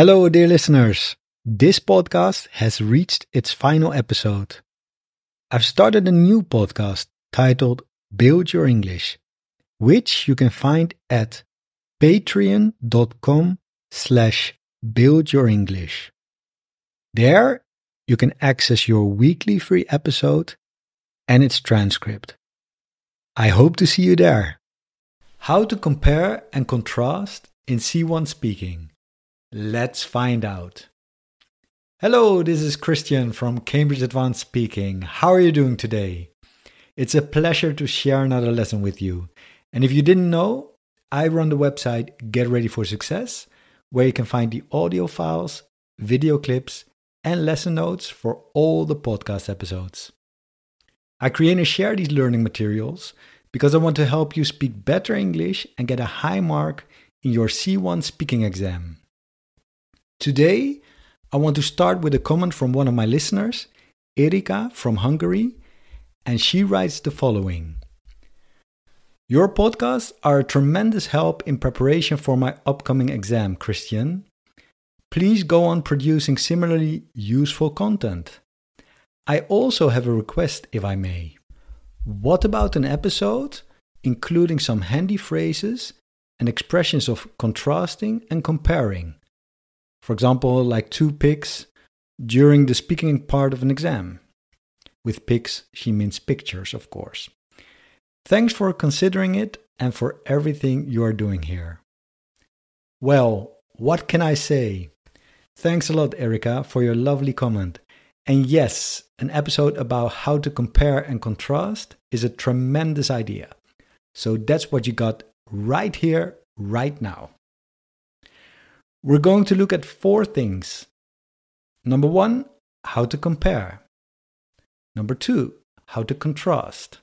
Hello, dear listeners. This podcast has reached its final episode. I've started a new podcast titled Build Your English, which you can find at patreon.com slash buildyourenglish. There, you can access your weekly free episode and its transcript. I hope to see you there. How to compare and contrast in C1 speaking. Let's find out. Hello, this is Christian from Cambridge Advanced Speaking. How are you doing today? It's a pleasure to share another lesson with you. And if you didn't know, I run the website Get Ready for Success, where you can find the audio files, video clips, and lesson notes for all the podcast episodes. I create and share these learning materials because I want to help you speak better English and get a high mark in your C1 speaking exam. Today, I want to start with a comment from one of my listeners, Erika from Hungary, and she writes the following Your podcasts are a tremendous help in preparation for my upcoming exam, Christian. Please go on producing similarly useful content. I also have a request, if I may. What about an episode including some handy phrases and expressions of contrasting and comparing? For example, like two pics during the speaking part of an exam. With pics, she means pictures, of course. Thanks for considering it and for everything you are doing here. Well, what can I say? Thanks a lot, Erika, for your lovely comment. And yes, an episode about how to compare and contrast is a tremendous idea. So that's what you got right here, right now. We're going to look at four things. Number one, how to compare. Number two, how to contrast.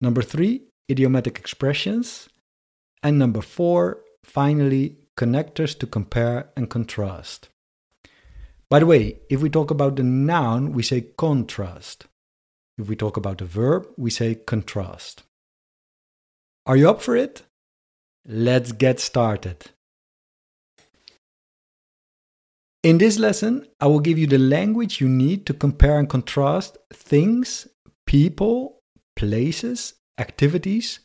Number three, idiomatic expressions. And number four, finally, connectors to compare and contrast. By the way, if we talk about the noun, we say contrast. If we talk about the verb, we say contrast. Are you up for it? Let's get started. In this lesson, I will give you the language you need to compare and contrast things, people, places, activities,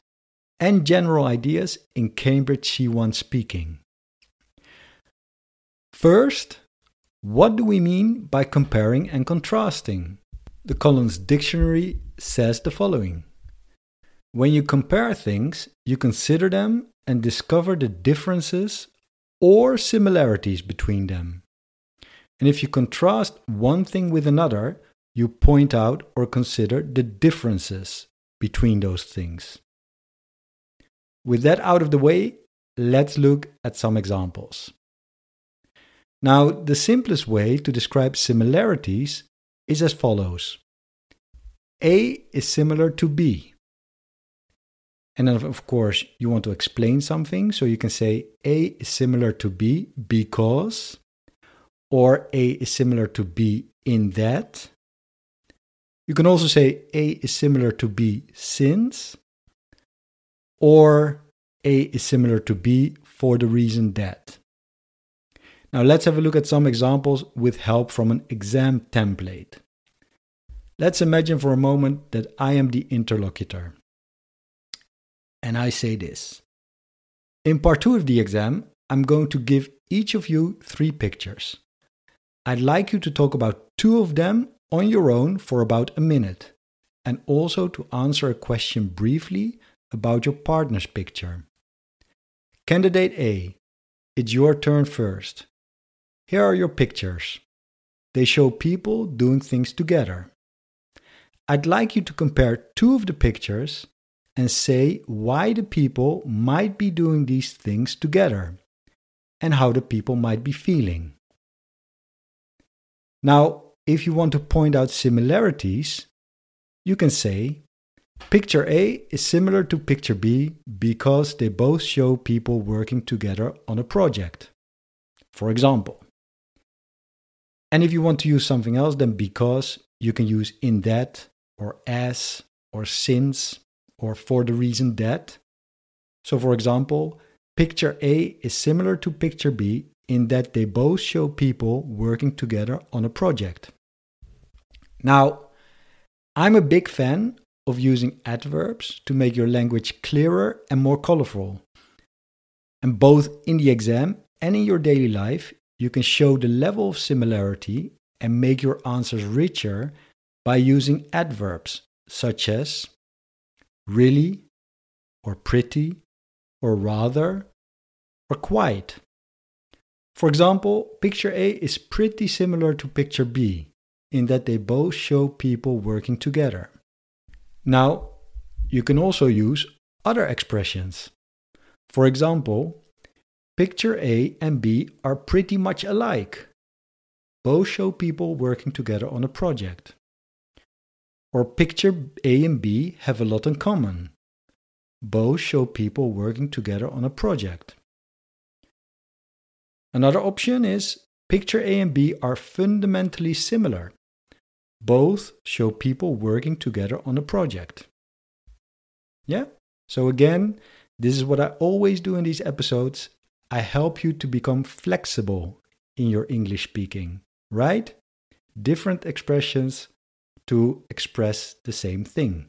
and general ideas in Cambridge C1 speaking. First, what do we mean by comparing and contrasting? The Collins Dictionary says the following When you compare things, you consider them and discover the differences or similarities between them. And if you contrast one thing with another, you point out or consider the differences between those things. With that out of the way, let's look at some examples. Now, the simplest way to describe similarities is as follows A is similar to B. And then, of course, you want to explain something, so you can say A is similar to B because or A is similar to B in that. You can also say A is similar to B since, or A is similar to B for the reason that. Now let's have a look at some examples with help from an exam template. Let's imagine for a moment that I am the interlocutor. And I say this. In part two of the exam, I'm going to give each of you three pictures. I'd like you to talk about two of them on your own for about a minute, and also to answer a question briefly about your partner's picture. Candidate A, it's your turn first. Here are your pictures. They show people doing things together. I'd like you to compare two of the pictures and say why the people might be doing these things together and how the people might be feeling. Now, if you want to point out similarities, you can say picture A is similar to picture B because they both show people working together on a project. For example. And if you want to use something else than because, you can use in that or as or since or for the reason that. So, for example, picture A is similar to picture B in that they both show people working together on a project. Now, I'm a big fan of using adverbs to make your language clearer and more colorful. And both in the exam and in your daily life, you can show the level of similarity and make your answers richer by using adverbs such as really, or pretty, or rather, or quite. For example, picture A is pretty similar to picture B in that they both show people working together. Now, you can also use other expressions. For example, picture A and B are pretty much alike. Both show people working together on a project. Or picture A and B have a lot in common. Both show people working together on a project. Another option is picture A and B are fundamentally similar. Both show people working together on a project. Yeah? So, again, this is what I always do in these episodes. I help you to become flexible in your English speaking, right? Different expressions to express the same thing.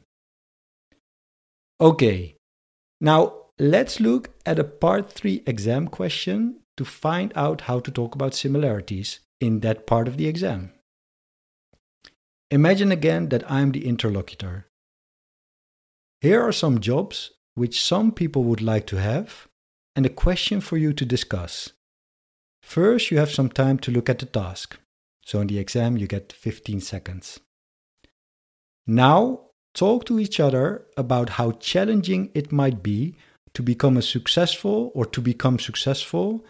Okay, now let's look at a part 3 exam question to find out how to talk about similarities in that part of the exam. Imagine again that I'm the interlocutor. Here are some jobs which some people would like to have and a question for you to discuss. First, you have some time to look at the task. So in the exam, you get 15 seconds. Now, talk to each other about how challenging it might be to become a successful or to become successful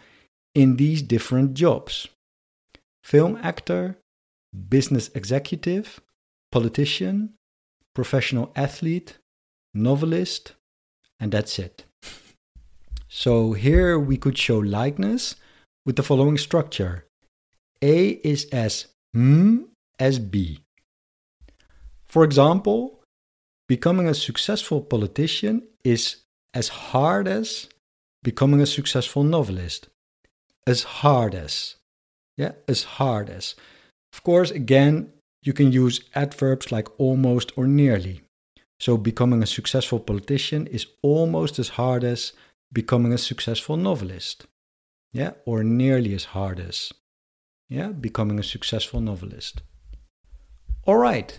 in these different jobs film actor, business executive, politician, professional athlete, novelist, and that's it. So here we could show likeness with the following structure A is as M as B. For example, becoming a successful politician is as hard as becoming a successful novelist as hard as. Yeah, as hard as. Of course, again, you can use adverbs like almost or nearly. So, becoming a successful politician is almost as hard as becoming a successful novelist. Yeah, or nearly as hard as. Yeah, becoming a successful novelist. All right.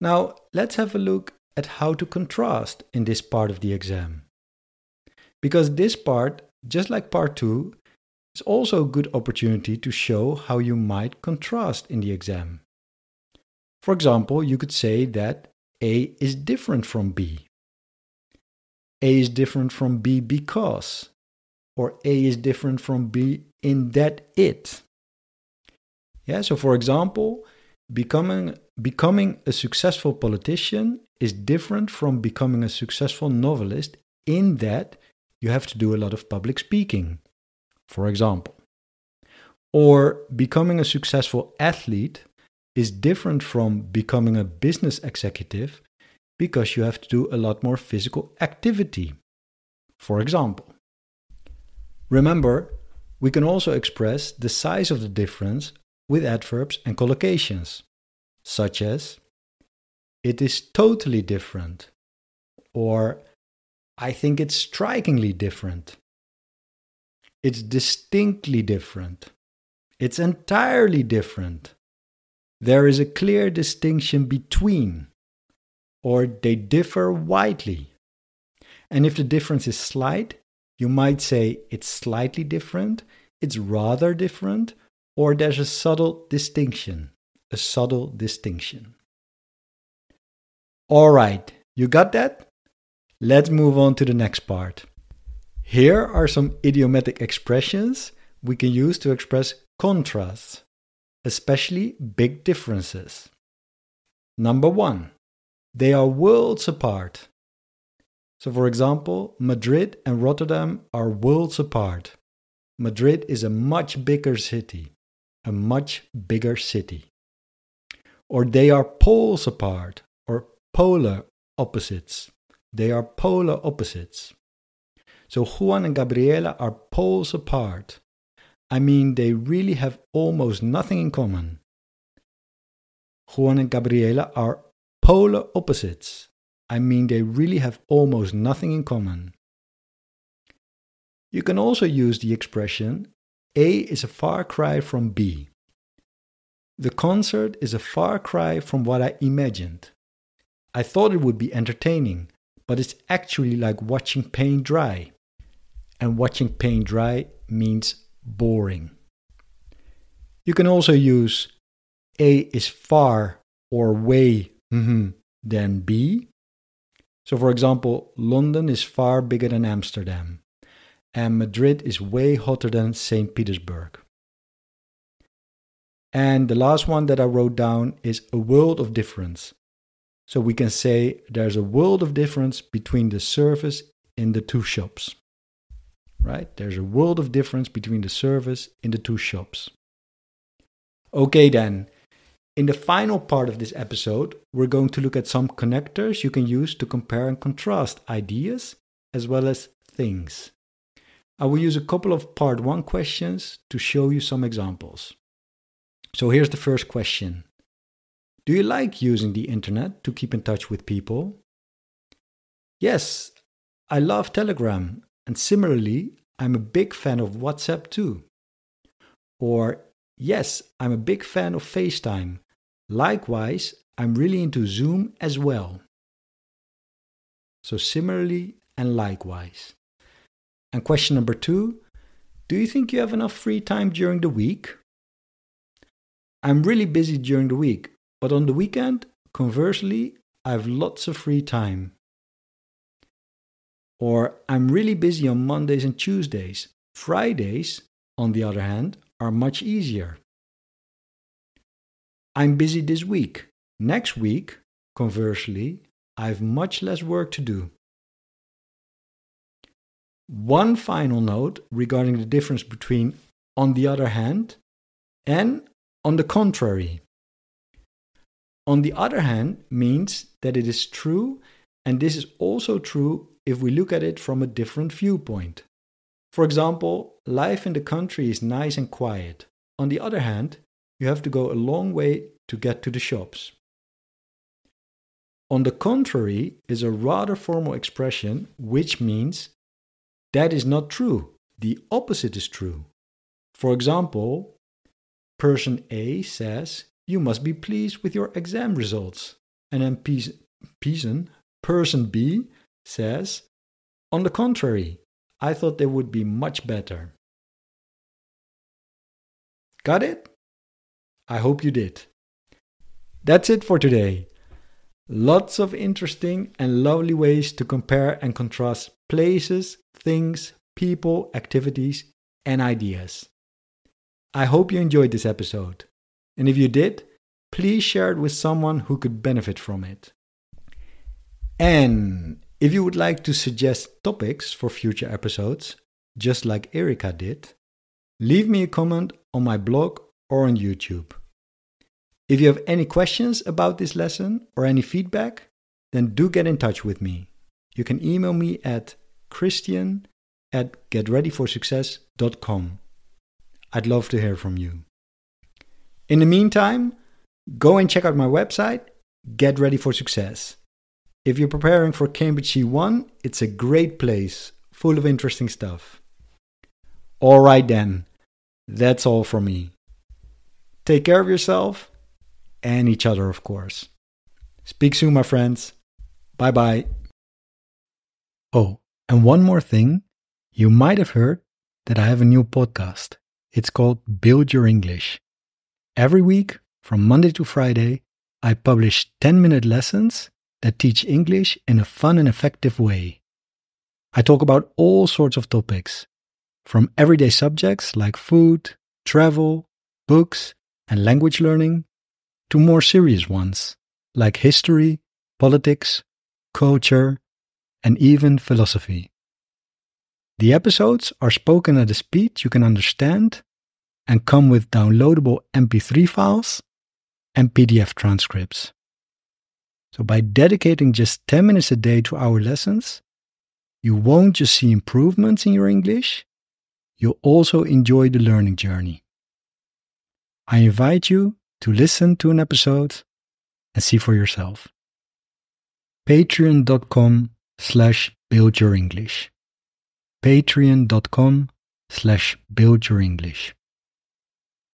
Now, let's have a look at how to contrast in this part of the exam. Because this part, just like part 2, it's also a good opportunity to show how you might contrast in the exam. For example, you could say that A is different from B. A is different from B because, or A is different from B in that it. Yeah, so for example, becoming, becoming a successful politician is different from becoming a successful novelist in that you have to do a lot of public speaking for example. Or becoming a successful athlete is different from becoming a business executive because you have to do a lot more physical activity. For example, remember, we can also express the size of the difference with adverbs and collocations, such as it is totally different, or I think it's strikingly different. It's distinctly different. It's entirely different. There is a clear distinction between, or they differ widely. And if the difference is slight, you might say it's slightly different, it's rather different, or there's a subtle distinction. A subtle distinction. All right, you got that? Let's move on to the next part. Here are some idiomatic expressions we can use to express contrasts, especially big differences. Number one, they are worlds apart. So, for example, Madrid and Rotterdam are worlds apart. Madrid is a much bigger city, a much bigger city. Or they are poles apart, or polar opposites. They are polar opposites. So Juan and Gabriela are poles apart. I mean they really have almost nothing in common. Juan and Gabriela are polar opposites. I mean they really have almost nothing in common. You can also use the expression A is a far cry from B. The concert is a far cry from what I imagined. I thought it would be entertaining, but it's actually like watching paint dry. And watching paint dry means boring. You can also use A is far or way mm-hmm, than B. So, for example, London is far bigger than Amsterdam, and Madrid is way hotter than St. Petersburg. And the last one that I wrote down is a world of difference. So we can say there's a world of difference between the service in the two shops. Right? There's a world of difference between the service in the two shops. Okay, then. In the final part of this episode, we're going to look at some connectors you can use to compare and contrast ideas as well as things. I will use a couple of part one questions to show you some examples. So here's the first question do you like using the internet to keep in touch with people? Yes, I love Telegram, and similarly, I'm a big fan of WhatsApp too. Or, yes, I'm a big fan of FaceTime. Likewise, I'm really into Zoom as well. So, similarly and likewise. And question number two Do you think you have enough free time during the week? I'm really busy during the week, but on the weekend, conversely, I have lots of free time. Or I'm really busy on Mondays and Tuesdays. Fridays, on the other hand, are much easier. I'm busy this week. Next week, conversely, I have much less work to do. One final note regarding the difference between on the other hand and on the contrary. On the other hand, means that it is true, and this is also true if we look at it from a different viewpoint. For example, life in the country is nice and quiet. On the other hand, you have to go a long way to get to the shops. On the contrary is a rather formal expression which means that is not true. The opposite is true. For example, person A says you must be pleased with your exam results. And then person B, says, On the contrary, I thought they would be much better. Got it? I hope you did. That's it for today. Lots of interesting and lovely ways to compare and contrast places, things, people, activities, and ideas. I hope you enjoyed this episode. And if you did, please share it with someone who could benefit from it. And if you would like to suggest topics for future episodes, just like Erika did, leave me a comment on my blog or on YouTube. If you have any questions about this lesson or any feedback, then do get in touch with me. You can email me at christian at getreadyforsuccess.com. I'd love to hear from you. In the meantime, go and check out my website, Get Ready for Success. If you're preparing for Cambridge C1, it's a great place full of interesting stuff. All right, then, that's all from me. Take care of yourself and each other, of course. Speak soon, my friends. Bye bye. Oh, and one more thing. You might have heard that I have a new podcast. It's called Build Your English. Every week, from Monday to Friday, I publish 10 minute lessons that teach English in a fun and effective way. I talk about all sorts of topics, from everyday subjects like food, travel, books, and language learning, to more serious ones like history, politics, culture, and even philosophy. The episodes are spoken at a speed you can understand and come with downloadable MP3 files and PDF transcripts. So, by dedicating just 10 minutes a day to our lessons, you won't just see improvements in your English, you'll also enjoy the learning journey. I invite you to listen to an episode and see for yourself. Patreon.com slash build your English. Patreon.com slash build your English.